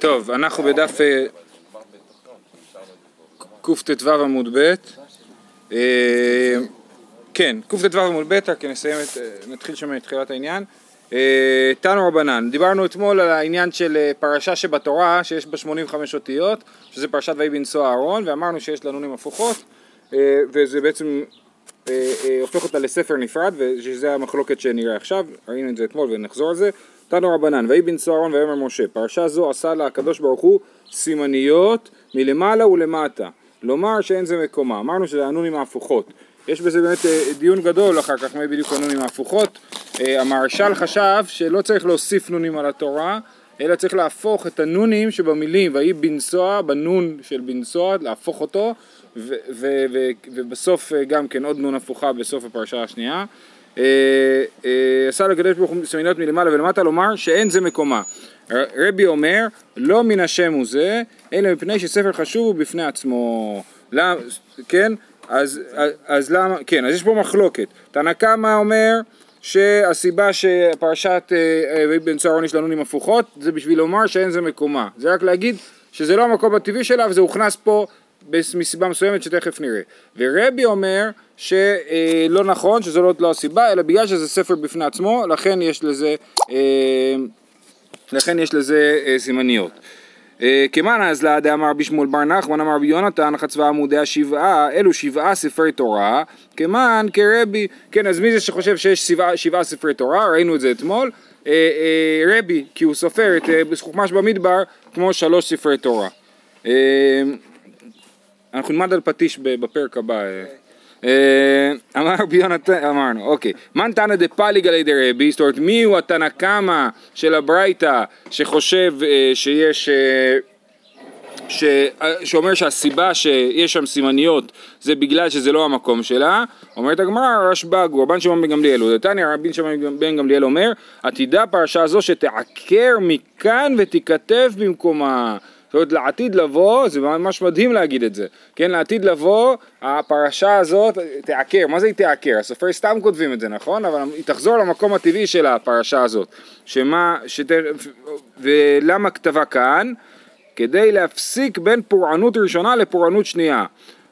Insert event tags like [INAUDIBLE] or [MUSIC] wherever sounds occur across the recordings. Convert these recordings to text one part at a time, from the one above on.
טוב, אנחנו בדף אה, קט"ו עמוד ב', אה, כן, קט"ו עמוד ב', רק נסיים את, אה, נתחיל שם את תחילת העניין. תנו רבנן, דיברנו אתמול על העניין של פרשה שבתורה שיש בה 85 אותיות, שזה פרשת ויהי בנשוא אהרון, ואמרנו שיש לה נונים הפוכות, וזה בעצם הופך אותה לספר נפרד, ושזה המחלוקת שנראה עכשיו, ראינו את זה אתמול ונחזור על זה. תנו רבנן, ויהי בנשוא אהרון ויאמר משה, פרשה זו עשה לה הקדוש ברוך הוא סימניות מלמעלה ולמטה, לומר שאין זה מקומה, אמרנו שזה הנונים ההפוכות, יש בזה באמת אה, דיון גדול אחר כך, מה בדיוק הנונים ההפוכות, אה, המהרש"ל חשב שלא צריך להוסיף נונים על התורה, אלא צריך להפוך את הנונים שבמילים, ויהי בנסוע, בנון של בנסוע, להפוך אותו, ובסוף אה, גם כן עוד נון הפוכה בסוף הפרשה השנייה. אה, אה, עשה לקדוש ברוך הוא סמיניות מלמעלה ולמטה לומר שאין זה מקומה. רבי אומר לא מן השם הוא זה אלא מפני שספר חשוב הוא בפני עצמו. למה, כן? אז, אז, אז למה, כן, אז יש פה מחלוקת. תנא קמא אומר שהסיבה שפרשת ויהי בן צהרון יש לנו עם הפוכות זה בשביל לומר שאין זה מקומה. זה רק להגיד שזה לא המקום הטבעי שלה וזה הוכנס פה מסיבה מסוימת שתכף נראה. ורבי אומר שלא נכון, שזו לא, לא הסיבה, אלא בגלל שזה ספר בפני עצמו, לכן יש לזה, אה, לכן יש לזה אה, סימניות. אה, כמאן אז לה דאמר רבי שמואל בר נחמן אמר רבי יונתן חצבה עמודי השבעה אלו שבעה ספרי תורה כמאן כרבי כן אז מי זה שחושב שיש שבעה, שבעה ספרי תורה ראינו את זה אתמול רבי כי הוא סופר את חוכמש במדבר כמו שלוש ספרי תורה אנחנו נלמד על פטיש בפרק הבא. אה, אמר רבי יונתן, אמרנו, אוקיי. מן תנא דפליג על ידי רבי, זאת אומרת מי הוא התנא קמא של הברייתא שחושב אה, שיש, אה, ש, שאומר שהסיבה שיש שם סימניות זה בגלל שזה לא המקום שלה, אומרת הגמרא רשב"ג רבן שמעון בן גמליאל, הוא דתניא רבי שמעון בן גמליאל אומר עתידה פרשה זו שתעקר מכאן ותיכתב במקומה זאת אומרת לעתיד לבוא, זה ממש מדהים להגיד את זה, כן, לעתיד לבוא, הפרשה הזאת תעקר, מה זה היא תעקר? הסופרים סתם כותבים את זה, נכון? אבל היא תחזור למקום הטבעי של הפרשה הזאת, שמה, שת... ולמה כתבה כאן? כדי להפסיק בין פורענות ראשונה לפורענות שנייה.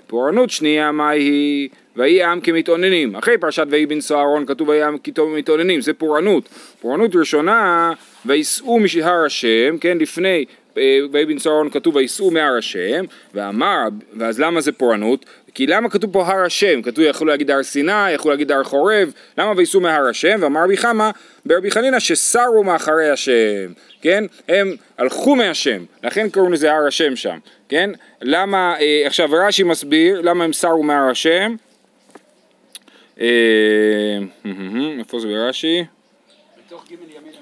פורענות שנייה מה היא? ויהי העם כמתאוננים. אחרי פרשת ויהי בנשוא אהרון כתוב ויהי העם כמתאוננים, זה פורענות. פורענות ראשונה, וייסעו משהר השם, כן, לפני בנשוא אהרון כתוב וייסעו מהר השם, ואמר, ואז למה זה פורענות? כי למה כתוב פה הר השם? כתוב יכלו להגיד הר סיני, יכלו להגיד הר חורב, למה וייסעו מהר השם? ואמר רבי חמא ברבי חנינא שסרו מאחרי השם, כן? הם הלכו מהשם, לכן קוראים לזה הר השם שם, כן? למה, אה, עכשיו רש"י מסביר למה הם סרו מהר השם, אה, [LAUGHS] איפה זה ברש"י?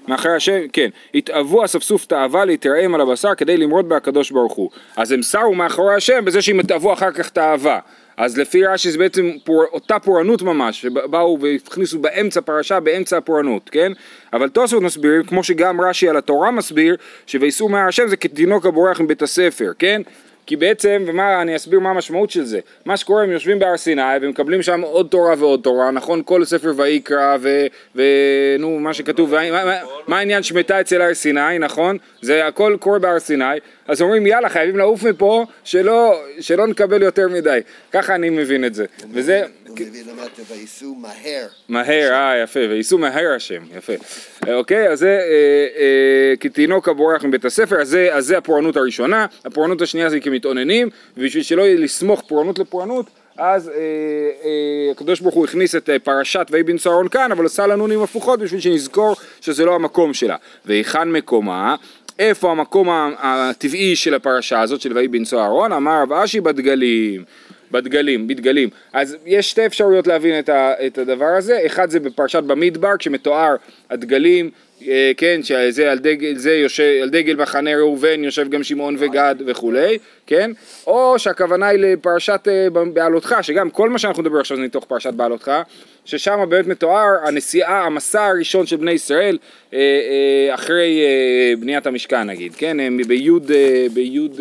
מאחרי השם, כן, התאוו אספסוף תאווה להתרעם על הבשר כדי למרוד בהקדוש ברוך הוא. אז הם שרו מאחורי השם בזה שהם התאוו אחר כך תאווה. אז לפי רש"י זה בעצם פור, אותה פורענות ממש, שבאו והכניסו באמצע פרשה, באמצע הפורענות, כן? אבל תוספות מסביר, כמו שגם רש"י על התורה מסביר, שויסעו מהר השם זה כתינוק הבורח מבית הספר, כן? כי בעצם, ומה, אני אסביר מה המשמעות של זה. מה שקורה, הם יושבים בהר סיני ומקבלים שם עוד תורה ועוד תורה, נכון? כל ספר ויקרא ונו, מה שכתוב, מה, מה, מה העניין שמתה אצל הר סיני, נכון? זה הכל קורה בהר סיני, אז אומרים יאללה חייבים לעוף מפה שלא, שלא נקבל יותר מדי, ככה אני מבין את זה. וזה... וייסעו מהר. מהר, אה יפה, וייסעו מהר השם, יפה. אוקיי, אז זה אה, אה, כתינוק הבורח מבית הספר, אז זה, אז זה הפורענות הראשונה, הפורענות השנייה זה כמתאוננים, ובשביל שלא יהיה לסמוך פורענות לפורענות, אז אה, אה, הקדוש ברוך הוא הכניס את אה, פרשת ויהי בן צהרון כאן, אבל עשה לנו נונים הפוכות בשביל שנזכור שזה לא המקום שלה. והיכן מקומה? איפה המקום הטבעי של הפרשה הזאת של ויהי בנשוא אהרון? אמר רב אשי בדגלים, בדגלים, בדגלים. אז יש שתי אפשרויות להבין את, ה, את הדבר הזה, אחד זה בפרשת במדבר כשמתואר הדגלים, אה, כן, שזה על דגל, זה יושב, על דגל מחנה ראובן יושב גם שמעון וגד וכולי, כן, או שהכוונה היא לפרשת אה, בעלותך, שגם כל מה שאנחנו נדבר עכשיו זה מתוך פרשת בעלותך, ששם באמת מתואר הנסיעה, המסע הראשון של בני ישראל אה, אחרי בניית המשכן נגיד, כן, ביוד, ביוד,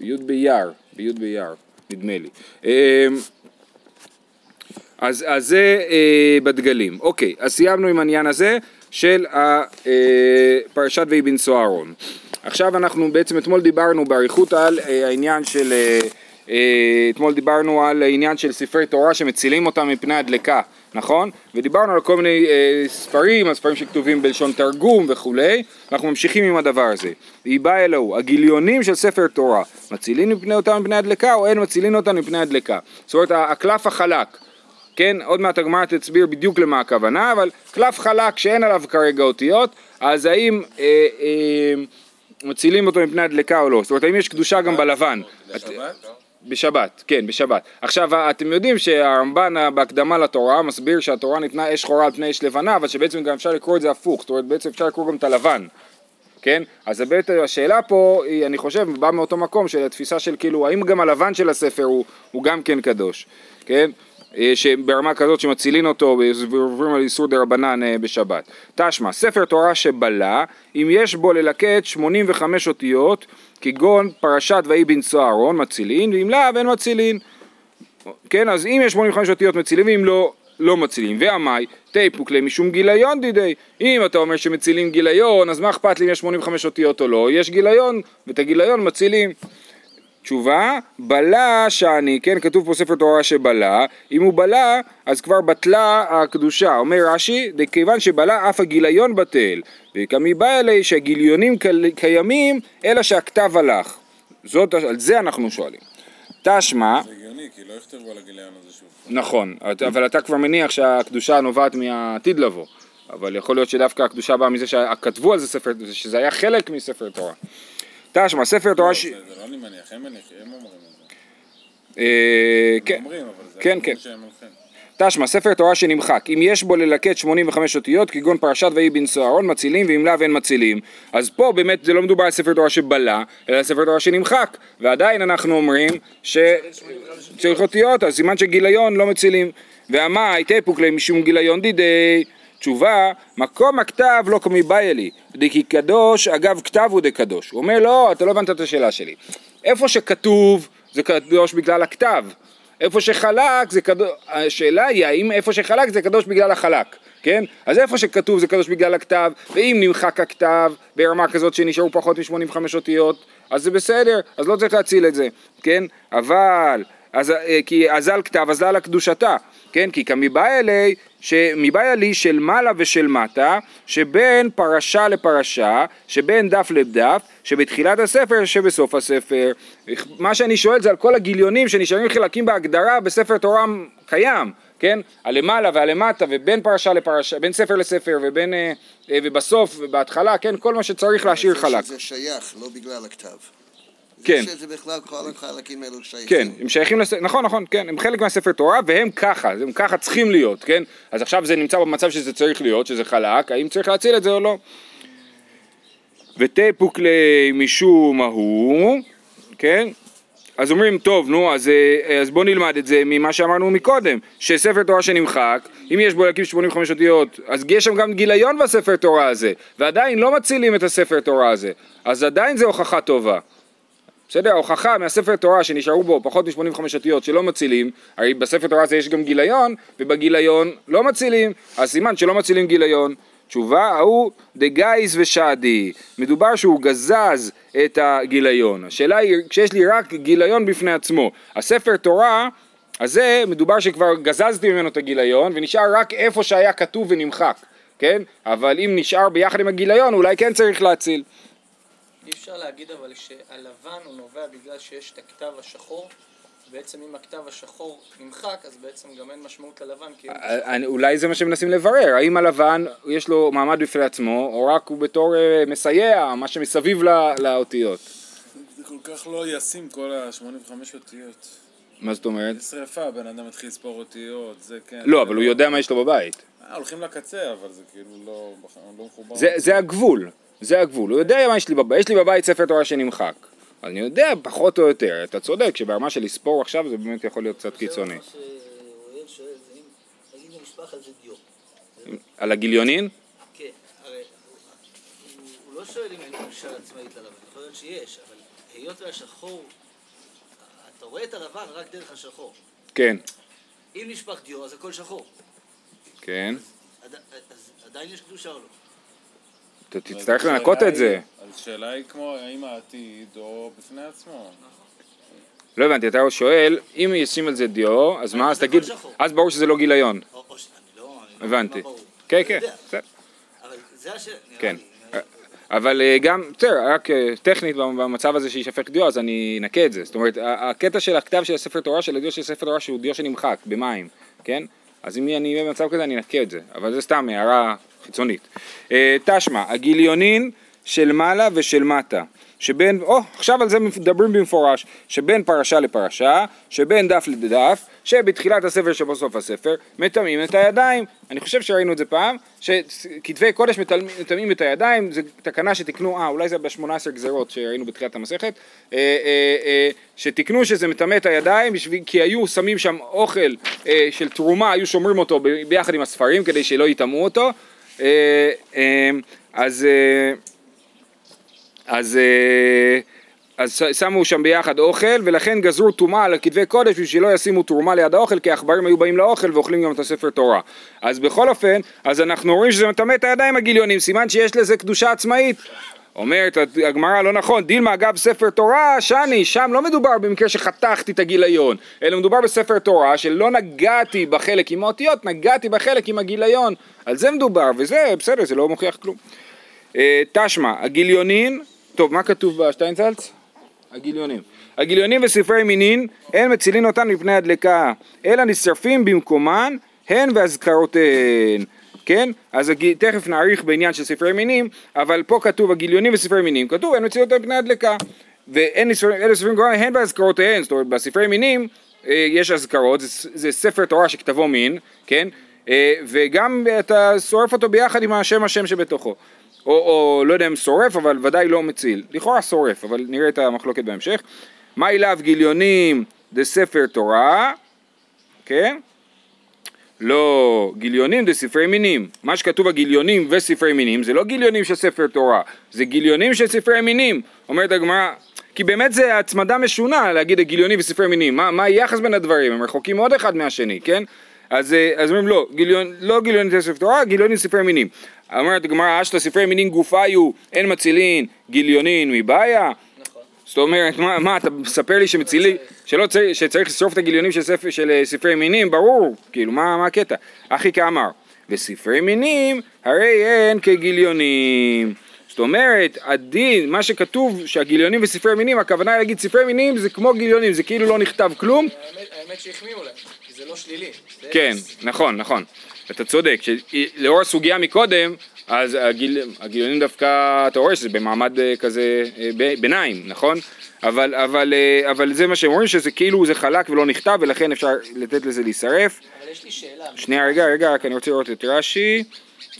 ביוד באייר, ביוד באייר, נדמה לי. אז, אז זה אה, בדגלים. אוקיי, אז סיימנו עם העניין הזה. של אה, פרשת ויהי בנשוא אהרון. עכשיו אנחנו בעצם אתמול דיברנו באריכות על אה, העניין של, אה, אה, אתמול דיברנו על העניין של ספרי תורה שמצילים אותם מפני הדלקה, נכון? ודיברנו על כל מיני אה, ספרים, על ספרים שכתובים בלשון תרגום וכולי, אנחנו ממשיכים עם הדבר הזה. והיא באה אלוהו, הגיליונים של ספר תורה, מצילים מפני אותם מפני הדלקה או אין מצילים אותם מפני הדלקה? זאת אומרת הקלף החלק. כן, עוד מעט הגמרא תסביר בדיוק למה הכוונה, אבל קלף חלק שאין עליו כרגע אותיות, אז האם אה, אה, מצילים אותו מפני הדלקה או לא? זאת אומרת, האם יש קדושה גם בלבן? את- בשבת, כן, בשבת. עכשיו, אתם יודעים שהרמב"ן בהקדמה לתורה מסביר שהתורה ניתנה אש שחורה על פני אש לבנה, אבל שבעצם גם אפשר לקרוא את זה הפוך, זאת אומרת, בעצם אפשר לקרוא גם את הלבן. כן? אז בעצם השאלה פה היא, אני חושב, באה מאותו מקום של התפיסה של כאילו, האם גם הלבן של הספר הוא, הוא גם כן קדוש, כן? אה, שברמה כזאת שמצילין אותו ועוברים על איסור דה רבנן אה, בשבת. תשמע, ספר תורה שבלע, אם יש בו ללקט 85 אותיות, כגון פרשת ויהי בנשוא אהרון, מצילין, ואם לאו אין מצילין. כן, אז אם יש 85 אותיות מצילים, ואם לא, לא מצילים. ועמאי, תיפוק ליה משום גיליון דידי. אם אתה אומר שמצילים גיליון, אז מה אכפת לי אם יש 85 אותיות או לא? יש גיליון, ואת הגיליון מצילים. תשובה, בלע שאני, כן, כתוב פה ספר תורה שבלע, אם הוא בלע, אז כבר בטלה הקדושה. אומר רש"י, כיוון שבלע אף הגיליון בטל, וכמי בא אלי שהגיליונים קיימים, אלא שהכתב הלך. זאת, על זה אנחנו שואלים. תשמע, זה הגיוני, כי לא יכתבו על הגיליון הזה שוב. נכון, אבל אתה כבר מניח שהקדושה נובעת מהעתיד לבוא, אבל יכול להיות שדווקא הקדושה באה מזה שכתבו על זה ספר, שזה היה חלק מספר תורה. תשמע, ספר תורה ש... זה זה לא אני מניח, הם אומרים את זה. אה, כן, כן, כן. תשמע, ספר תורה שנמחק, אם יש בו ללקט 85 אותיות, כגון פרשת ויהי בנשוא אהרון, מצילים, ואם לאו אין מצילים. אז פה באמת זה לא מדובר על ספר תורה שבלע, אלא על ספר תורה שנמחק, ועדיין אנחנו אומרים שצריך אותיות, אז סימן שגיליון לא מצילים. ואמי תפוק להם משום גיליון דידי. תשובה, מקום הכתב לא כמי באי לי, דכי קדוש, אגב כתב הוא דקדוש. הוא אומר, לא, אתה לא הבנת את השאלה שלי. איפה שכתוב, זה קדוש בגלל הכתב. איפה שחלק זה קדוש, השאלה היא האם איפה שחלק זה קדוש בגלל החלק, כן? אז איפה שכתוב זה קדוש בגלל הכתב, ואם נמחק הכתב ברמה כזאת שנשארו פחות מ-85 אותיות, אז זה בסדר, אז לא צריך להציל את זה, כן? אבל, אז, אה, כי אזל כתב, אזל הקדושתה, כן? כי כמבעיה לי, שמבעיה לי של מעלה ושל מטה, שבין פרשה לפרשה, שבין דף לדף, שבתחילת הספר שבסוף הספר. מה שאני שואל זה על כל הגיליונים שנשארים חלקים בהגדרה בספר תורה קיים, כן? הלמעלה והלמטה ובין פרשה לפרשה, בין ספר לספר ובין, אה, אה, ובסוף ובהתחלה, כן? כל מה שצריך להשאיר זה חלק. שזה שייך, לא בגלל הכתב. כן. זה שזה בכלל כל החלקים האלו שייכים. כן, הם שייכים לספר, נכון, נכון, כן, הם חלק מהספר תורה והם ככה, הם ככה צריכים להיות, כן? אז עכשיו זה נמצא במצב שזה צריך להיות, שזה חלק, האם צריך להציל את זה או לא? ותפוק משום ההוא, כן? אז אומרים, טוב, נו, אז, אה, אז בוא נלמד את זה ממה שאמרנו מקודם, שספר תורה שנמחק, אם יש בו להקים 85 אותיות, אז יש שם גם גיליון בספר תורה הזה, ועדיין לא מצילים את הספר תורה הזה, אז עדיין זה הוכחה טובה. בסדר? ההוכחה מהספר תורה שנשארו בו פחות מ-85 אותיות שלא מצילים, הרי בספר תורה הזה יש גם גיליון, ובגיליון לא מצילים, אז סימן שלא מצילים גיליון. תשובה, ההוא דגייז ושדי, מדובר שהוא גזז את הגיליון. השאלה היא, כשיש לי רק גיליון בפני עצמו, הספר תורה הזה, מדובר שכבר גזזתי ממנו את הגיליון, ונשאר רק איפה שהיה כתוב ונמחק, כן? אבל אם נשאר ביחד עם הגיליון, אולי כן צריך להציל. אי אפשר להגיד אבל שהלבן הוא נובע בגלל שיש את הכתב השחור, בעצם אם הכתב השחור נמחק, אז בעצם גם אין משמעות ללבן, כי אין אני- אולי זה מה שמנסים לברר, האם הלבן יש לו מעמד בפני עצמו, או רק הוא בתור אה, מסייע, מה שמסביב ל- לאותיות. זה כל כך לא ישים כל ה-85 אותיות. מה זאת אומרת? יש שרפה, בן אדם מתחיל לספור אותיות, זה כן. לא, אבל הוא יודע מה יש לו בבית. אה, הולכים לקצה, אבל זה כאילו לא לא מחובר. זה, זה הגבול, זה הגבול, הוא יודע מה יש לי בבית, יש לי בבית ספר תורה שנמחק. אני יודע פחות או יותר, אתה צודק שברמה של לספור עכשיו זה באמת יכול להיות קצת קיצוני. על הגיליונין? כן, הרי הוא, לא שואל אם אין קדושה עצמאית ללבן, יכול להיות שיש, אבל היות והשחור, אתה רואה את הלבן רק דרך השחור. כן, אם נשפך דיו אז הכל שחור. כן. אז עדיין יש קדושה או לא? אתה תצטרך לנקות את זה. אז השאלה היא כמו האם העתיד או בפני עצמו. לא הבנתי, אתה שואל, אם ישים על זה דיו, אז מה, אז תגיד. אז ברור שזה לא גיליון. לא... לא- הבנתי. לא. כן, כן. בסדר. אבל זה השאלה, נראה כן. אבל אה, גם, בסדר, רק אה, טכנית במצב הזה שישפך דיו, אז אני אנקה את זה. זאת אומרת, הקטע של הכתב של הספר תורה, של הדיו של ספר תורה, שהוא דיו שנמחק במים, כן? אז אם אני אהיה במצב כזה, אני אנקה את זה. אבל זה סתם הערה חיצונית. אה, תשמע, הגיליונין של מעלה ושל מטה. שבין, או, עכשיו על זה מדברים במפורש, שבין פרשה לפרשה, שבין דף לדף, שבתחילת הספר שבסוף הספר, מטמאים את הידיים. אני חושב שראינו את זה פעם, שכתבי קודש מטמאים- את הידיים, זו תקנה שתיקנו, אה, אולי זה ב-18 גזרות שראינו בתחילת המסכת, אה, אה, שתיקנו שזה מטמא את הידיים, כי היו שמים שם אוכל של תרומה, היו שומרים אותו ביחד עם הספרים, כדי שלא יטמאו אותו. אה, אה, אז... אה, אז, אז ש- שמו שם ביחד אוכל ולכן גזרו טומאה על כתבי קודש בשביל שלא ישימו תרומה ליד האוכל כי העכברים היו באים לאוכל ואוכלים גם את הספר תורה. אז בכל אופן, אז אנחנו רואים שזה מטמא את הידיים הגיליונים, סימן שיש לזה קדושה עצמאית. אומרת הגמרא לא נכון, דילמה אגב ספר תורה, שאני, שם לא מדובר במקרה שחתכתי את הגיליון, אלא מדובר בספר תורה שלא נגעתי בחלק עם האותיות, נגעתי בחלק עם הגיליון, על זה מדובר, וזה בסדר, זה לא מוכיח כלום. אה, תשמע, הגיליונין, טוב, מה כתוב בשטיינזלץ? הגיליונים. הגיליונים וספרי מינין, אין מצילין אותן מפני הדלקה, אלא נשרפים במקומן, הן ואזכרותיהן. כן? אז. תכף נאריך בעניין של ספרי מינים, אבל פה כתוב הגיליונים וספרי מינים, כתוב אין מציל אותם מפני הדלקה. ואין אלה ספרים גורמים הן באזכרותיהן, זאת אומרת בספרי מינים אה, יש אזכרות, זה, זה ספר תורה שכתבו מין, כן? אה, וגם אתה שורף אותו ביחד עם השם השם שבתוכו. או, או לא יודע אם שורף, אבל ודאי לא מציל. לכאורה שורף, אבל נראה את המחלוקת בהמשך. מה אליו גיליונים דספר תורה, כן? לא גיליונים דספרי מינים. מה שכתוב הגיליונים וספרי מינים זה לא גיליונים של ספר תורה, זה גיליונים של ספרי מינים. אומרת הגמרא, כי באמת זה הצמדה משונה להגיד הגיליונים וספרי מינים. מה, מה היחס בין הדברים? הם רחוקים מאוד אחד מהשני, כן? אז, אה, אז אומרים לא, גיליון, לא גיליונים של ספר תורה, גיליונים ספרי מינים. אומרת הגמרא, אשתא ספרי מינים גופיו, אין מצילין, גיליונין מבעיה. זאת אומרת, מה, מה אתה מספר לי שמצילי, שלא צריך, שצריך לשרוף את הגיליונים של, ספר, של אה, ספרי מינים, ברור, כאילו, מה, מה הקטע? אחי כאמר, וספרי מינים הרי אין כגיליונים. זאת אומרת, הדין, מה שכתוב שהגיליונים וספרי מינים, הכוונה היא להגיד ספרי מינים זה כמו גיליונים, זה כאילו לא נכתב כלום, האמת- האמת שהחמיאו להם, כי זה לא שלילי. כן. נכון, נכון. אתה צודק, שלאור הסוגיה מקודם, אז הגיל, הגיליונים דווקא, אתה רואה שזה במעמד אה, כזה אה, ב- ביניים, נכון? אבל, אבל, אה, אבל זה מה שהם אומרים, שזה כאילו זה חלק ולא נכתב, ולכן אפשר לתת לזה להישרף. אבל יש לי שאלה. שנייה, רגע, רגע, רק אני רוצה לראות את רש"י.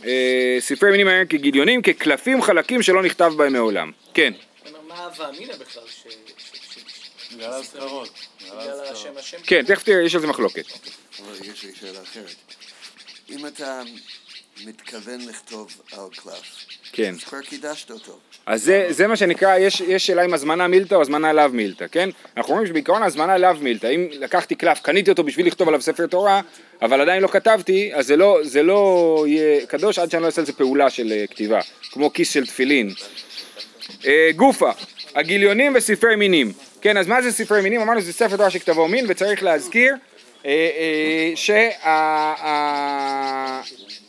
אה, ספרי מינים היו כגיליונים, כקלפים חלקים שלא נכתב בהם מעולם. כן. מה הווה אמינא בכלל? בגלל האזכרות. בגלל. השם השם? כן, תכף תראה, יש על זה מחלוקת. אבל יש לי שאלה אחרת. אם אתה מתכוון לכתוב על קלף, כן. כבר קידשת אותו. אז זה, זה מה שנקרא, יש, יש שאלה אם הזמנה מילתא או הזמנה לאו מילתא, כן? אנחנו אומרים שבעיקרון הזמנה לאו מילתא, אם לקחתי קלף, קניתי אותו בשביל לכתוב עליו ספר תורה, אבל עדיין לא כתבתי, אז זה לא, זה לא יהיה קדוש עד שאני לא אעשה על זה פעולה של אה, כתיבה, כמו כיס של תפילין. אה, גופה, הגיליונים וספרי מינים. כן, אז מה זה ספרי מינים? אמרנו שזה ספר תורה שכתבו מין, וצריך להזכיר אה,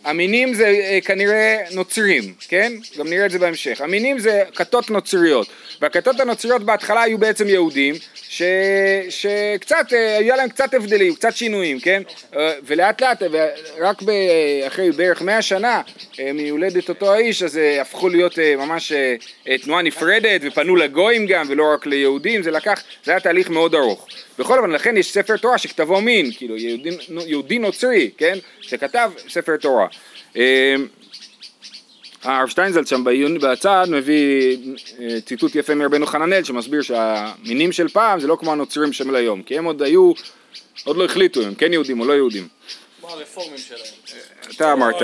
שהמינים זה אה, כנראה נוצרים, כן? גם נראה את זה בהמשך. המינים זה כתות נוצריות, והכתות הנוצריות בהתחלה היו בעצם יהודים, ש... שקצת, אה, היה להם קצת הבדלים, קצת שינויים, כן? אה, ולאט לאט, רק ב... אחרי בערך מאה שנה מיולדת אותו האיש, אז הפכו להיות ממש תנועה נפרדת, ופנו לגויים גם, ולא רק ליהודים, זה לקח, זה היה תהליך מאוד ארוך. בכל אופן, לכן יש ספר תורה שכתבו מין, כאילו יהודי, יהודי נוצרי, כן? שכתב ספר תורה. אה, הרב שטיינזלד שם בעיון בצד מביא אה, ציטוט יפה מרבנו חננאל שמסביר שהמינים של פעם זה לא כמו הנוצרים של היום כי הם עוד היו, עוד לא החליטו אם הם כן יהודים או לא יהודים כמו הרפורמים שלהם. אתה אמרת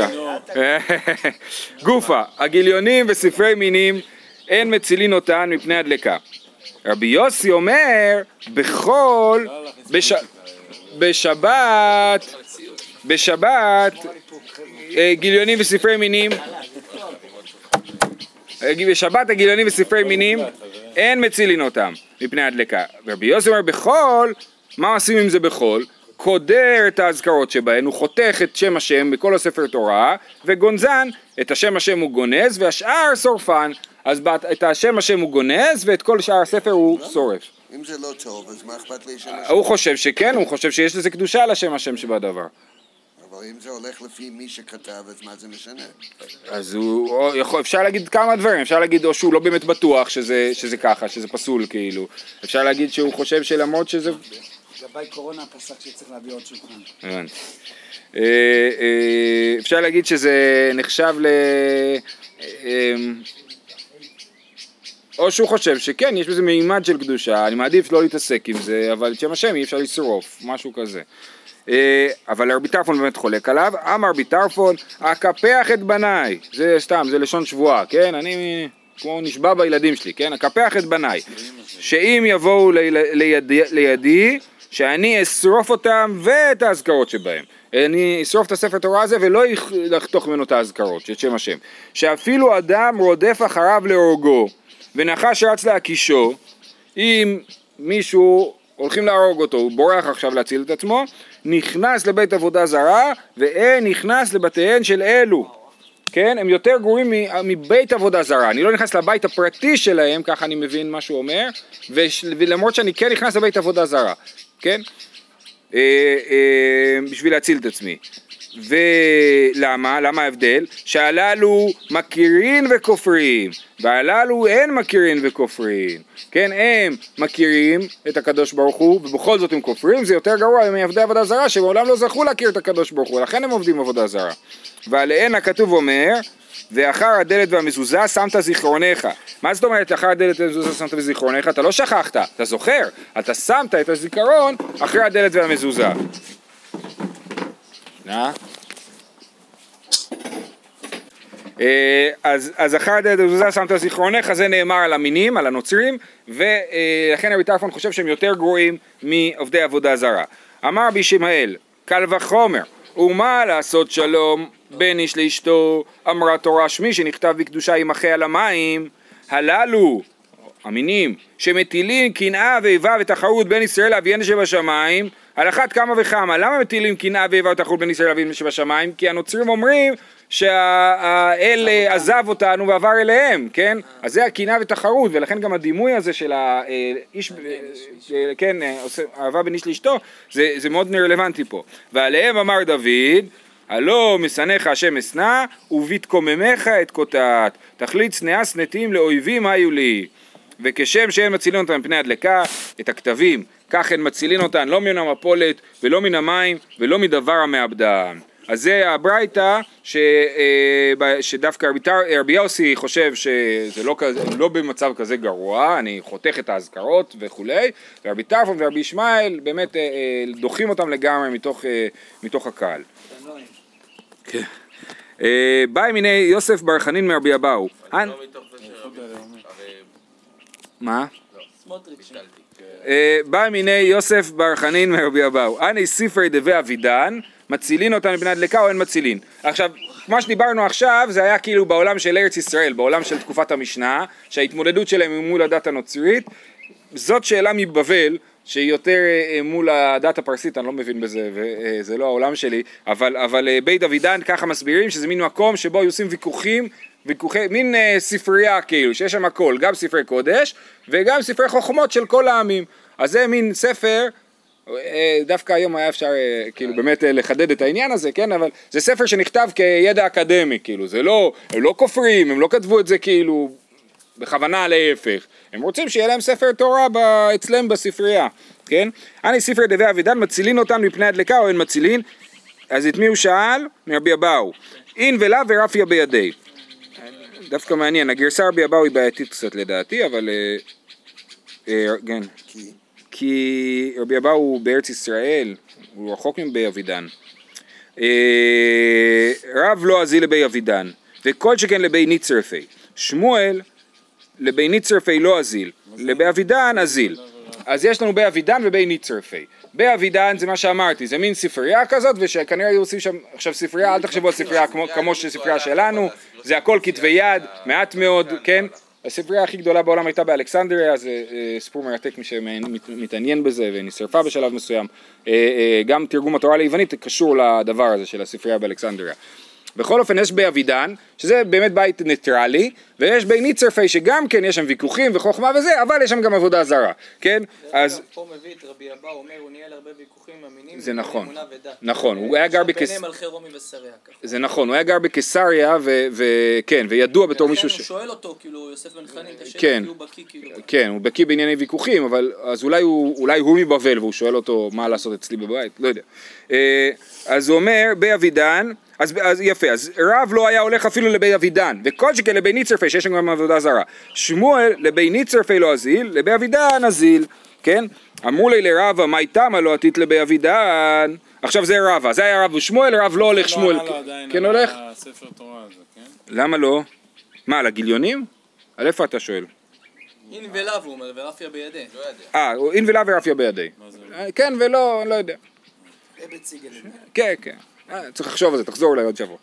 [LAUGHS] גופה, הגיליונים וספרי מינים אין מצילין אותן מפני הדלקה רבי יוסי אומר בכל בש... בשבת בשבת אה, גיליונים וספרי מינים בשבת הגילונים וספרי מינים אין מצילין אותם מפני הדלקה. ורבי יוסי אומר בחול, מה עושים עם זה בחול? קודר את האזכרות שבהן, הוא חותך את שם השם בכל הספר תורה, וגונזן, את השם השם הוא גונז, והשאר שורפן. אז את השם השם הוא גונז, ואת כל שאר הספר הוא שורף. אם זה לא טוב, אז מה אכפת לי שם הוא חושב שכן, הוא חושב שיש לזה קדושה לשם השם שבדבר. אבל אם זה הולך לפי מי שכתב, אז מה זה משנה? אז הוא, יכול, אפשר להגיד כמה דברים, אפשר להגיד או שהוא לא באמת בטוח שזה, שזה ככה, שזה פסול כאילו, אפשר להגיד שהוא חושב שלמרות שזה... גבאי קורונה פסק שצריך להביא עוד שולחן. הבנתי. אה, אה, אפשר להגיד שזה נחשב ל... או שהוא חושב שכן, יש בזה מימד של קדושה, אני מעדיף לא להתעסק עם זה, אבל את שם השם אי אפשר לשרוף, משהו כזה. אה, אבל רבי טרפון באמת חולק עליו, אמר רבי טרפון, אקפח את בניי, זה סתם, זה לשון שבועה, כן? אני כמו נשבע בילדים שלי, כן? אקפח את בניי, שאם יבואו לידי, לידי, שאני אשרוף אותם ואת האזכרות שבהם. אני אשרוף את הספר תורה הזה ולא לחתוך ממנו את האזכרות, את שם השם. שאפילו אדם רודף אחריו להורגו, ונחש רץ להקישו, אם מישהו הולכים להרוג אותו, הוא בורח עכשיו להציל את עצמו, נכנס לבית עבודה זרה, ואין נכנס לבתיהן של אלו. כן, הם יותר גרועים מבית עבודה זרה, אני לא נכנס לבית הפרטי שלהם, ככה אני מבין מה שהוא אומר, ולמרות שאני כן נכנס לבית עבודה זרה, כן? אה, אה, בשביל להציל את עצמי. ולמה? למה ההבדל? שהללו מכירין וכופרים, והללו אין מכירין וכופרים. כן, הם מכירים את הקדוש ברוך הוא, ובכל זאת הם כופרים, זה יותר גרוע מעבדי עבודה זרה, שמעולם לא זכו להכיר את הקדוש ברוך הוא, לכן הם עובדים עבודה זרה. ועליהן הכתוב אומר, ואחר הדלת והמזוזה שמת זיכרונך. מה זאת אומרת אחר הדלת והמזוזה שמת בזיכרונך? אתה לא שכחת, אתה זוכר, אתה שמת את הזיכרון אחרי הדלת והמזוזה. אה? אה, אז, אז אחר הדלת והמזוזה שמת זיכרונך, זה נאמר על המינים, על הנוצרים, ולכן רבי טרפון חושב שהם יותר גרועים מעובדי עבודה זרה. אמר רבי ישמעאל, קל וחומר, ומה לעשות שלום בין איש לאשתו, אמרה תורה שמי שנכתב בקדושה ימחה על המים, הללו, המינים, שמטילים קנאה ואיבה ותחרות בין ישראל לאביהן שבשמיים, על אחת כמה וכמה. למה מטילים קנאה ואיבה ותחרות בין ישראל לאביהן שבשמיים? כי הנוצרים אומרים שהאל עזב אותנו ועבר אליהם, כן? אז זה הקנאה ותחרות, ולכן גם הדימוי הזה של האיש, כן, אה, עושה אהבה בין איש לאשתו, זה, זה מאוד רלוונטי פה. ועליהם אמר דוד, הלא משנאיך השם אשנא, ובתקוממך את קוטעת. תכלית שנאה שנאתים לאויבים היו לי. וכשם שאין מצילין אותם מפני הדלקה, את הכתבים, כך הן מצילין אותן לא מן המפולת ולא מן המים ולא מדבר המאבדן. אז זה הברייתא ש, אה, שדווקא רבי, טר- רבי יוסי חושב שזה לא, כזה, לא במצב כזה גרוע, אני חותך את האזכרות וכולי, ורבי טרפון ורבי ישמעאל באמת אה, אה, דוחים אותם לגמרי מתוך, אה, מתוך הקהל. כן. אה, באי מיני יוסף בר חנין מרבי אבאו. אנ- מה? סמוטריץ'. אה, בא מיני יוסף בר חנין מרבי אבאו, אני ספרי דבי אבידן, מצילין אותם מפני הדלקה או אין מצילין. עכשיו, מה שדיברנו עכשיו זה היה כאילו בעולם של ארץ ישראל, בעולם של תקופת המשנה, שההתמודדות שלהם היא מול הדת הנוצרית, זאת שאלה מבבל, שהיא יותר אה, מול הדת הפרסית, אני לא מבין בזה, וזה לא העולם שלי, אבל, אבל אה, בית אבידן ככה מסבירים שזה מין מקום שבו היו עושים ויכוחים, ויכוחי, מין אה, ספרייה כאילו, שיש שם הכל, גם ספרי קודש וגם ספרי חוכמות של כל העמים. אז זה מין ספר, אה, דווקא היום היה אפשר אה, כאילו באמת אה, לחדד את העניין הזה, כן, אבל זה ספר שנכתב כידע אקדמי, כאילו, זה לא, הם לא כופרים, הם לא כתבו את זה כאילו בכוונה להפך, הם רוצים שיהיה להם ספר תורה ב- אצלם בספרייה, כן? אני ספר דבי אבידן מצילין אותן מפני הדלקה או אין מצילין? אז את מי הוא שאל? מרבי אבאו. אין ולאו ורפיה בידי. דווקא מעניין, הגרסה רבי אבאו היא בעייתית קצת לדעתי, אבל... אה, אה, כן. כי רבי אבאו הוא בארץ ישראל, הוא רחוק מבי אבידן. אה, רב לא אזיל לבי אבידן, וכל שכן לבי ניצרפי. שמואל לבי ניצרפי לא אזיל, לבי אבידן אזיל. אז יש לנו באבידן ניצרפי. באבידן זה מה שאמרתי, זה מין ספרייה כזאת, ושכנראה היו עושים שם עכשיו ספרייה, אל תחשבו על ספרייה כמו, כמו שספרייה שלנו, זה הכל כתבי יד, מעט מאוד, כן? הספרייה הכי גדולה בעולם הייתה באלכסנדריה, זה אה, סיפור מרתק מי שמתעניין בזה ונשרפה בשלב מסוים. אה, אה, גם תרגום התורה ליוונית קשור לדבר הזה של הספרייה באלכסנדריה. בכל אופן יש באבידן, שזה באמת בית ניטרלי, ויש בי ניצרפי שגם כן יש שם ויכוחים וחוכמה וזה, אבל יש שם גם עבודה זרה, כן? אז פה מביא את רבי אבא, הוא אומר, הוא ניהל הרבה ויכוחים עם המינים. זה נכון. נכון, הוא היה גר. ככה. זה נכון, הוא היה גר בקיסריה וכן, וידוע בתור מישהו ש... הוא שואל אותו, כאילו, יוסף בן חנין, את השאלה, כן. הוא בקיא, כאילו. כן, הוא בקיא בענייני ויכוחים, אבל אז אולי הוא, מבבל והוא שואל אותו מה לעשות אצלי בבית, לא יודע. אה, אז הוא אומר, באבידן, אז, אז יפה, אז רב לא היה הולך אפילו לבי אבידן, וכל שכן לבי ניצרפי, שיש שם גם עבודה זרה. שמואל לבי ניצרפי לא אזיל, לבי אבידן אזיל, כן? אמרו לי לרבה, מה איתמה לא עתית לבי אבידן? עכשיו זה רבה, זה היה רב ושמואל, רב לא הולך שמואל, לא ענה לו עדיין כן על הולך? הספר תורה הזה, כן? למה לא? מה, על הגיליונים? על איפה אתה שואל? אין ולאו, הוא אומר, ורפיה בידי. לא יודע. אה, אין ולאו ורפיה בידי. אה, כן ולא, אני לא יודע. כן, כן. אה, צריך לחשוב על זה, תחזור אליי עוד שבוע.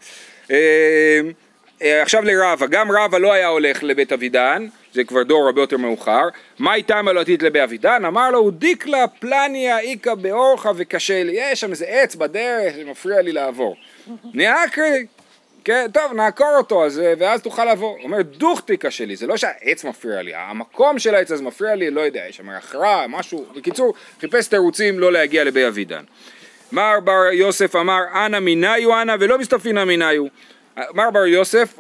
אה, עכשיו לרבה, גם רבה לא היה הולך לבית אבידן, זה כבר דור הרבה יותר מאוחר. מה לא עתיד לבית אבידן? אמר לו, דיקלה פלניה איכא באורחה וקשה לי. יש שם איזה עץ בדרך שמפריע לי לעבור. נעקרי. כן, טוב, נעקור אותו, אז, אה, ואז תוכל לעבור. הוא אומר, דוכטי קשה לי, זה לא שהעץ מפריע לי, המקום של העץ הזה מפריע לי, לא יודע, יש שם הכרעה, משהו, בקיצור, חיפש תירוצים לא להגיע לבי אבידן. מר בר יוסף אמר, אנא מיניו אנא ולא מסתפינא מיניו. מר בר יוסף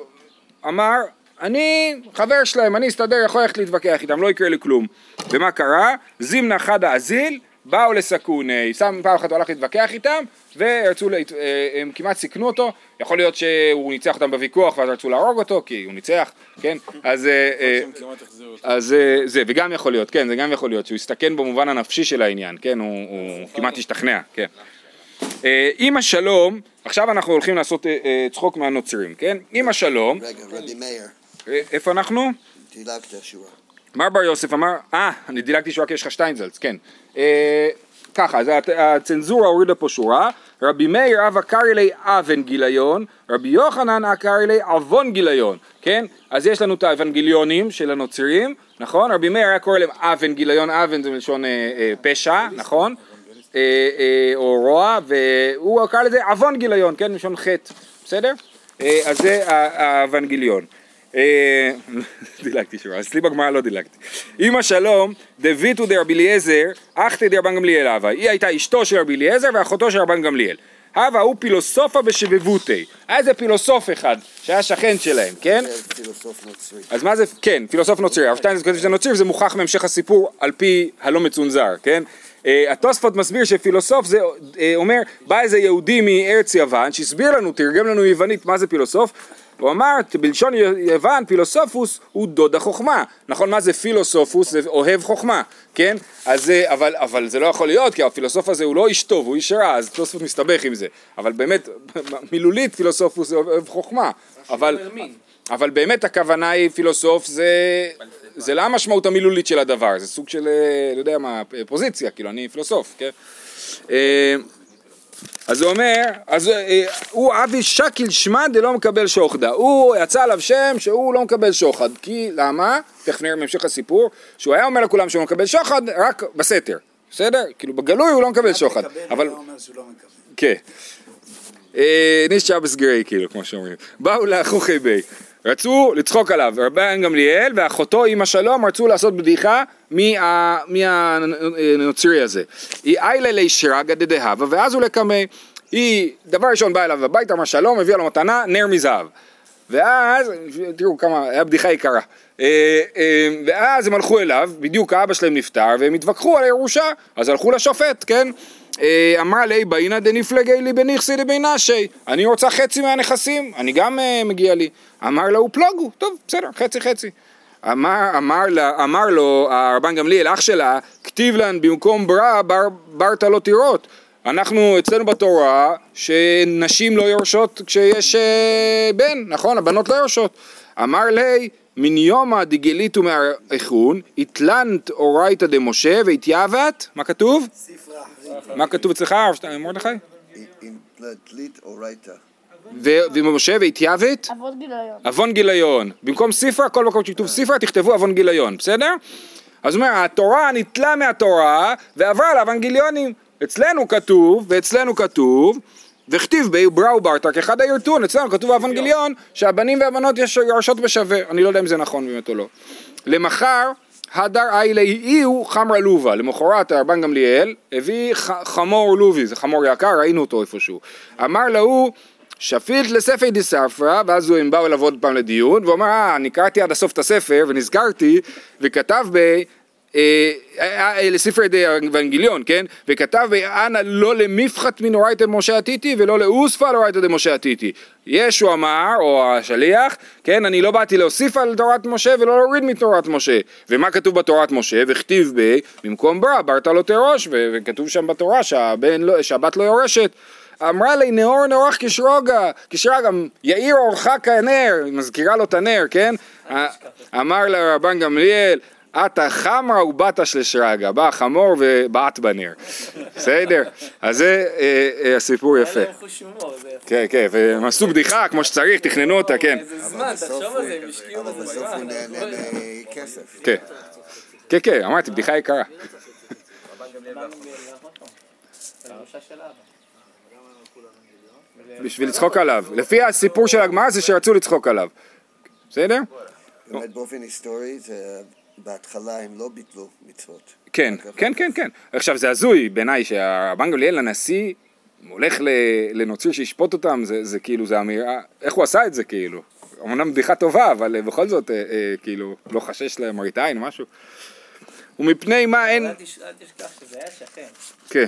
אמר, אני חבר שלהם, אני אסתדר, יכול ללכת להתווכח איתם, לא יקרה לי כלום. ומה קרה? זימנה חדה אזיל, באו לסכוני, שם פעם אחת הוא הלך להתווכח איתם, ורצו, לה- אה, הם כמעט סיכנו אותו, יכול להיות שהוא ניצח אותם בוויכוח ואז רצו להרוג אותו, כי הוא ניצח, כן? אז... אה, אה. אז אה, זה, וגם יכול להיות, כן, זה גם יכול להיות, שהוא הסתכן במובן הנפשי של העניין, כן, הוא, הוא כמעט השתכנע, כן. אה, עם השלום, עכשיו אנחנו הולכים לעשות אה, אה, צחוק מהנוצרים, כן? עם השלום, רגע, רבי מאיר, איפה אנחנו? דילגת שורה. מר בר יוסף אמר, אה, אני דילגתי שורה כי יש לך שטיינזלץ, כן. ככה, אז הצנזורה הורידה פה שורה, רבי מאיר אב עקר אלי אבן גיליון, רבי יוחנן עקר אלי עוון גיליון, כן? אז יש לנו את האבנגליונים של הנוצרים, נכון? רבי מאיר היה קורא להם אבן גיליון, אבן זה מלשון אה, אה, פשע, נכון? אה, אה, או רוע, והוא קרא לזה עוון גיליון, כן? מלשון חטא, בסדר? אה, אז זה ה- האבנגליון. אה, [LAUGHS] דילגתי שורה, אצלי בגמרא לא דילגתי. אמא שלום, דביתו דרבי אליעזר, אחתי דרבן גמליאל הווה. היא הייתה אשתו של רבי אליעזר ואחותו של רבן גמליאל. הווה הוא פילוסופה בשבבותי. היה איזה פילוסוף אחד שהיה שכן שלהם, כן? זה פילוסוף נוצרי. אז מה זה, כן, פילוסוף נוצרי, הרב שטיינזרץ כותב שזה נוצרי וזה מוכח מהמשך הסיפור על פי הלא מצונזר, כן? אה, התוספות מסביר שפילוסוף זה אה, אומר, בא איזה יהודי מארץ יוון שהסביר לנו, תרגם לנו יוונית מה זה פילוסוף הוא אמר, בלשון יוון פילוסופוס הוא דוד החוכמה, נכון מה זה פילוסופוס? זה אוהב חוכמה, כן? אז, אה, אבל, אבל זה לא יכול להיות כי הפילוסוף הזה הוא לא איש טוב, הוא איש רע, אז תוספות מסתבך עם זה, אבל באמת [LAUGHS] מילולית פילוסופוס זה אוהב חוכמה, אבל, אבל באמת הכוונה היא פילוסוף זה, זה לא המשמעות המילולית של הדבר, זה סוג של, אה, לא יודע מה, פוזיציה, כאילו אני פילוסוף, כן? אז הוא אומר, אז אה, הוא אבי שקיל שמע דלא מקבל שוחדה, הוא יצא עליו שם שהוא לא מקבל שוחד, כי למה? תכף נראה בהמשך הסיפור, שהוא היה אומר לכולם שהוא לא מקבל שוחד רק בסתר, בסדר? כאילו בגלוי הוא לא מקבל שוחד, אבל... לא. כן. אה, ניש שבס גריי, כאילו, כמו שאומרים. באו לאחוכי בי. רצו לצחוק עליו, רבן גמליאל ואחותו עם השלום רצו לעשות בדיחה מה- מהנוצרי הזה. היא איילה לי שרגא דדהבה ואז הוא לקמי. היא, דבר ראשון באה אליו הביתה, אמר שלום, הביאה לו מתנה, נר מזהב. ואז, תראו כמה, היה בדיחה יקרה. אה, אה, ואז הם הלכו אליו, בדיוק האבא שלהם נפטר, והם התווכחו על הירושה, אז הלכו לשופט, כן? אה, אמרה לי באינא דנפלגי לי בנכסי דבינשי, אני רוצה חצי מהנכסים, אני גם אה, מגיע לי. אמר לו פלוגו, טוב, בסדר, חצי חצי. אמר, אמר, לה, אמר לו הרבן גמליאל, אח שלה, כתיב לן במקום ברא בר, ברת לא תירות. אנחנו אצלנו בתורה שנשים לא יורשות כשיש אה, בן, נכון? הבנות לא יורשות. אמר לי, מן יומא דגליתו מאיכון, התלנת אורייתא דמשה והתייבת, מה כתוב? מה כתוב אצלך, הרב שטיין- מרדכי? עם תלית אורייתא. ומשה והתייבת? אבות גיליון. עוון גיליון. במקום ספרה, כל מקום שכתוב ספרה, תכתבו עוון גיליון, בסדר? אז הוא אומר, התורה ניטלה מהתורה ועברה לאוונגליונים. אצלנו כתוב, ואצלנו כתוב, וכתיב בי בראו ברתא כאחד הירטון, אצלנו כתוב באוונגליון שהבנים והבנות יש יורשות בשווה. אני לא יודע אם זה נכון באמת או לא. למחר, הדר איילי איהו חמרה לובה. למחרת הרבן גמליאל הביא חמור לובי, זה חמור יקר, ראינו אותו איפשהו. אמר להוא שפיט לספי די ספרא, ואז הם באו אליו עוד פעם לדיון, והוא אמר, אה, אני קראתי עד הסוף את הספר, ונזכרתי, וכתב ב... אה, אה, אה, לספרי די אבנגליון, כן? וכתב אנא לא למפחת מנורייתא דמשה עתיתי ולא לאוספא לאורייתא דמשה עתיתי. ישו אמר, או השליח, כן, אני לא באתי להוסיף על תורת משה ולא להוריד מתורת משה. ומה כתוב בתורת משה? וכתיב ב... במקום ברא, ברת לא תירוש, וכתוב שם בתורה שהבן לא, שהבת לא יורשת. אמרה לי נאור נאורך כשרוגה, כשרגה, יאיר אורך כנר, היא מזכירה לו את הנר, כן? אמר לה רבן גמליאל, עתה חמרה ובתה של שרגא, בא החמור ובעט בנר, בסדר? אז זה אה, אה, הסיפור יפה. כן, כן, והם עשו בדיחה כמו שצריך, תכננו אותה, כן. איזה זמן, תחשוב על זה, הם השקיעו אבל בזה בסוף הוא זמן. נהנה מכסף. כן, כן, כן, אמרתי, בדיחה יקרה. בשביל לצחוק עליו. לפי הסיפור של הגמרא זה שרצו לצחוק עליו. בסדר? באמת באופן היסטורי, זה- בהתחלה הם לא ביטלו מצוות. כן, כן, כן, כן. עכשיו זה הזוי בעיניי שהרבן גמליאל הנשיא הולך לנוצרי שישפוט אותם, זה, זה כאילו, זה אמירה, איך הוא עשה את זה כאילו? אמנם בדיחה טובה, אבל אה, בכל זאת, אה, אה, כאילו, לא חשש למראית עין או משהו. ומפני מה אין... אל תשכח שזה היה שכן. כן,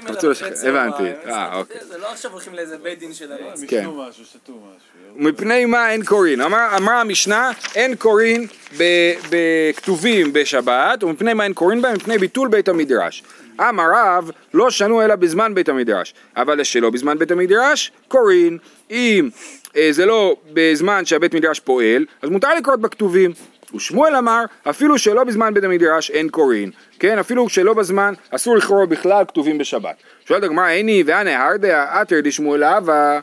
קופצים אליו אחרי הבנתי. אה, זה- אוקיי. זה לא עכשיו הולכים לאיזה בית דין של העץ. הם כן. משהו, שתו משהו. מפני מה אין קורין? אמר, אמרה המשנה, אין קורין בכתובים בשבת, ומפני מה אין קורין בהם? מפני ביטול בית המדרש. אמר רב, לא שנו אלא בזמן בית המדרש, אבל שלא בזמן בית המדרש, קורין. אם אה, זה לא בזמן שהבית מדרש פועל, אז מותר לקרות בכתובים. ושמואל אמר, אפילו שלא בזמן בית המדרש אין קורין, כן, אפילו שלא בזמן, אסור לקרוא בכלל כתובים בשבת. שואלת הגמרא, איני ואנה הרדא עתר דשמואל אבה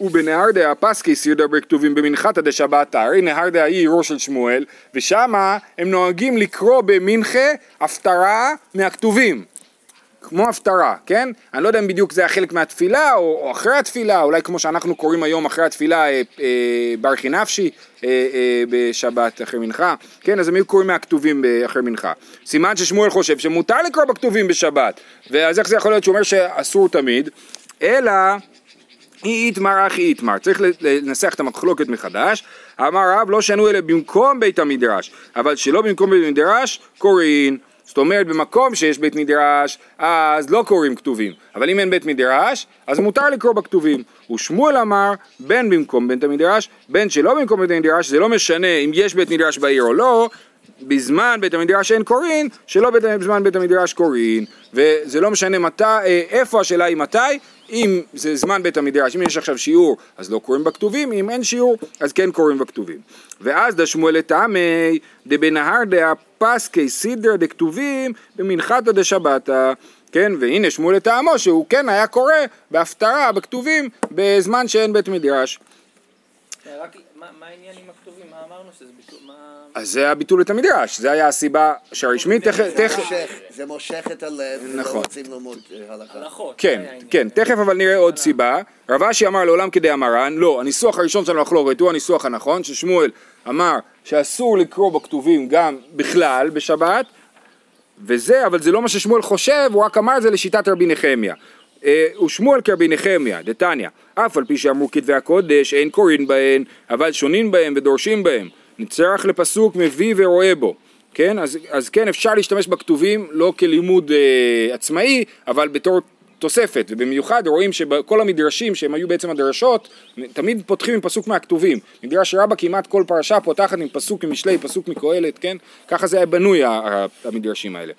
ובנהרדה הפסקי סירדה בכתובים במנחתא דשבתא, הרי נהרדה היא עירו של שמואל, ושמה הם נוהגים לקרוא במנחה הפטרה מהכתובים, כמו הפטרה, כן? אני לא יודע אם בדיוק זה היה חלק מהתפילה או, או אחרי התפילה, אולי כמו שאנחנו קוראים היום אחרי התפילה אה, אה, ברכי נפשי אה, אה, בשבת אחרי מנחה, כן? אז הם היו קוראים מהכתובים אחרי מנחה. סימן ששמואל חושב שמותר לקרוא בכתובים בשבת, ואז איך זה יכול להיות שהוא אומר שאסור תמיד, אלא אי איתמר אחי איתמר, צריך לנסח את המחלוקת מחדש. אמר רב לא שנו אלא במקום בית המדרש, אבל שלא במקום בית המדרש קוראים. זאת אומרת במקום שיש בית מדרש אז לא קוראים כתובים, אבל אם אין בית מדרש אז מותר לקרוא בכתובים. ושמואל אמר בין במקום בית המדרש בין שלא במקום בית המדרש זה לא משנה אם יש בית מדרש בעיר או לא בזמן בית המדרש אין קורין, שלא בזמן בית המדרש קורין, וזה לא משנה מתי, אה, איפה השאלה היא מתי, אם זה זמן בית המדרש, אם יש עכשיו שיעור, אז לא קוראים בכתובים, אם אין שיעור, אז כן קוראים בכתובים. ואז דשמואל לטעמי, דבנהר דעה פסקי סידר דכתובים במנחתא דשבתא. כן, והנה שמואל לטעמו שהוא כן היה קורא בהפטרה, בכתובים, בזמן שאין בית מדרש. רק, מה מה העניין עם הכתובים? מה אמרנו שזה ביטול? מה... אז זה הביטול את המדרש, זה היה הסיבה שהרשמית, תכף, זה מושך את הלב, ולא נכון. רוצים ללמוד אה, הלכה. הלכות. כן, זה העניין. כן, תכף אבל נראה עוד סיבה. רב אשי אמר לעולם כדאמרן, לא, הניסוח הראשון של המחלוקת הוא הניסוח הנכון, ששמואל אמר שאסור לקרוא בכתובים גם בכלל בשבת, וזה, אבל זה לא מה ששמואל חושב, הוא רק אמר את זה לשיטת רבי נחמיה. אה, ושמואל כרבי נחמיה, דתניא, אף על פי שאמרו כתבי הקודש, אין קוראים בהן, אבל שונים בהם ודורשים בהם. נצטרך לפסוק מביא ורואה בו. כן, אז, אז כן אפשר להשתמש בכתובים לא כלימוד אה, עצמאי, אבל בתור תוספת, ובמיוחד רואים שבכל המדרשים שהם היו בעצם הדרשות, תמיד פותחים עם פסוק מהכתובים. מדרש רבה כמעט כל פרשה פותחת עם פסוק ממשלי, פסוק מקהלת, כן? ככה זה היה בנוי המדרשים האלה.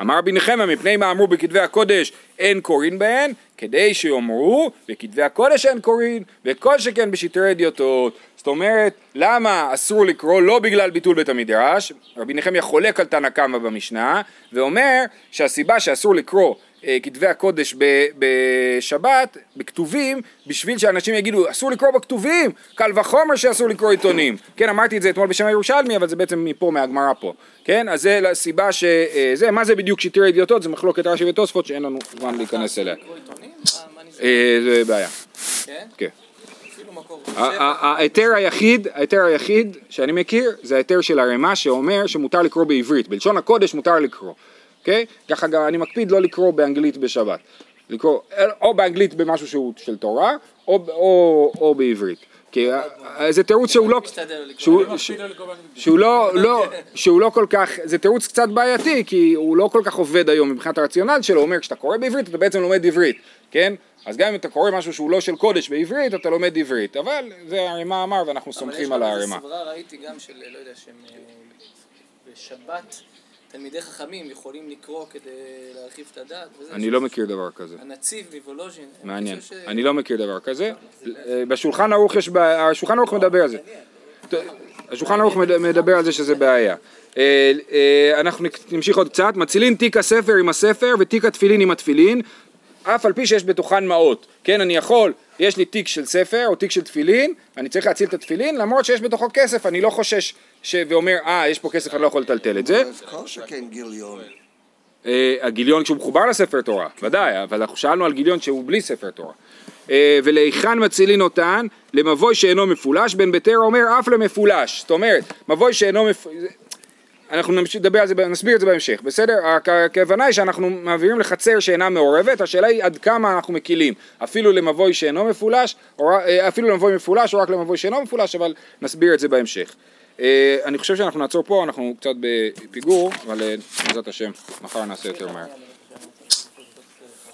אמר רבי נחמיה, מפני מה אמרו בכתבי הקודש אין קוראים בהן, כדי שיאמרו בכתבי הקודש אין קוראים, וכל שכן בשטרי אדיוטות. זאת אומרת, למה אסור לקרוא? לא בגלל ביטול בית המדרש, רבי נחמיה חולק על תנא קמא במשנה, ואומר שהסיבה שאסור לקרוא אה, כתבי הקודש ב- בשבת, בכתובים, בשביל שאנשים יגידו, אסור לקרוא בכתובים, קל וחומר שאסור לקרוא עיתונים. כן, אמרתי את זה אתמול בשם הירושלמי, אבל זה בעצם מפה, מהגמרא פה. כן, אז זה הסיבה שזה, מה זה בדיוק שיטיר הידיעותות? זה מחלוקת רש"י ותוספות שאין לנו זמן להיכנס אליה. אה, זה בעיה, כן? כן. אפילו מקור. ה- ה- ההיתר היחיד, ההיתר היחיד שאני מכיר זה ההיתר של הרמ"א שאומר שמותר לקרוא בעברית, בלשון הקודש מותר לקרוא, אוקיי? ככה גם אני מקפיד לא לקרוא באנגלית בשבת, לקרוא או באנגלית במשהו שהוא של תורה או, או, או בעברית, כי ה- ה- זה תירוץ שהוא לא. שהוא, ש- שהוא לא, לא, [LAUGHS] שהוא לא כל כך, זה תירוץ קצת בעייתי כי הוא לא כל כך עובד היום מבחינת הרציונל שלו, הוא אומר כשאתה קורא בעברית אתה בעצם לומד עברית, כן? אז גם אם אתה קורא משהו שהוא לא של קודש בעברית אתה לומד עברית, אבל זה הרמ"א אמר ואנחנו סומכים על אבל יש הרמ"א. גם איזה סברה ראיתי גם של, לא יודע, שהם אה, בשבת תלמידי חכמים יכולים לקרוא כדי להרחיב את הדעת. וזה, אני לא מכיר דבר כזה. הנציב מוולוז'ין. מעניין. אני לא מכיר דבר כזה. בשולחן ערוך יש, בעיה- השולחן ערוך מדבר על זה. השולחן ערוך מד- מדבר על זה שזה בעיה. אה, אה, אנחנו נמשיך עוד קצת. מצילין תיק הספר עם הספר ותיק התפילין עם התפילין, אף על פי שיש בתוכן מעות. כן, אני יכול, יש לי תיק של ספר או תיק של תפילין, אני צריך להציל את התפילין, למרות שיש בתוכו כסף, אני לא חושש ש... ואומר, אה, יש פה כסף, אני לא יכול לטלטל את זה. אה, הגיליון כשהוא מחובר לספר תורה, ודאי, אבל אנחנו שאלנו על גיליון שהוא בלי ספר תורה. אה, ולהיכן מצילין אותן? למבוי שאינו מפולש, בן ביתר אומר אף למפולש. זאת אומרת, מבוי שאינו מפולש... אנחנו לדבר על זה, נסביר את זה בהמשך, בסדר? הכ- הכוונה היא שאנחנו מעבירים לחצר שאינה מעורבת, השאלה היא עד כמה אנחנו מקילים, אפילו למבוי שאינו מפולש, או, אה, אפילו למבוי מפולש או רק למבוי שאינו מפולש, אבל נסביר את זה בהמשך. אה, אני חושב שאנחנו נעצור פה, אנחנו קצת בפיגור, אבל אה, בעזרת השם, מחר נעשה יותר מהר.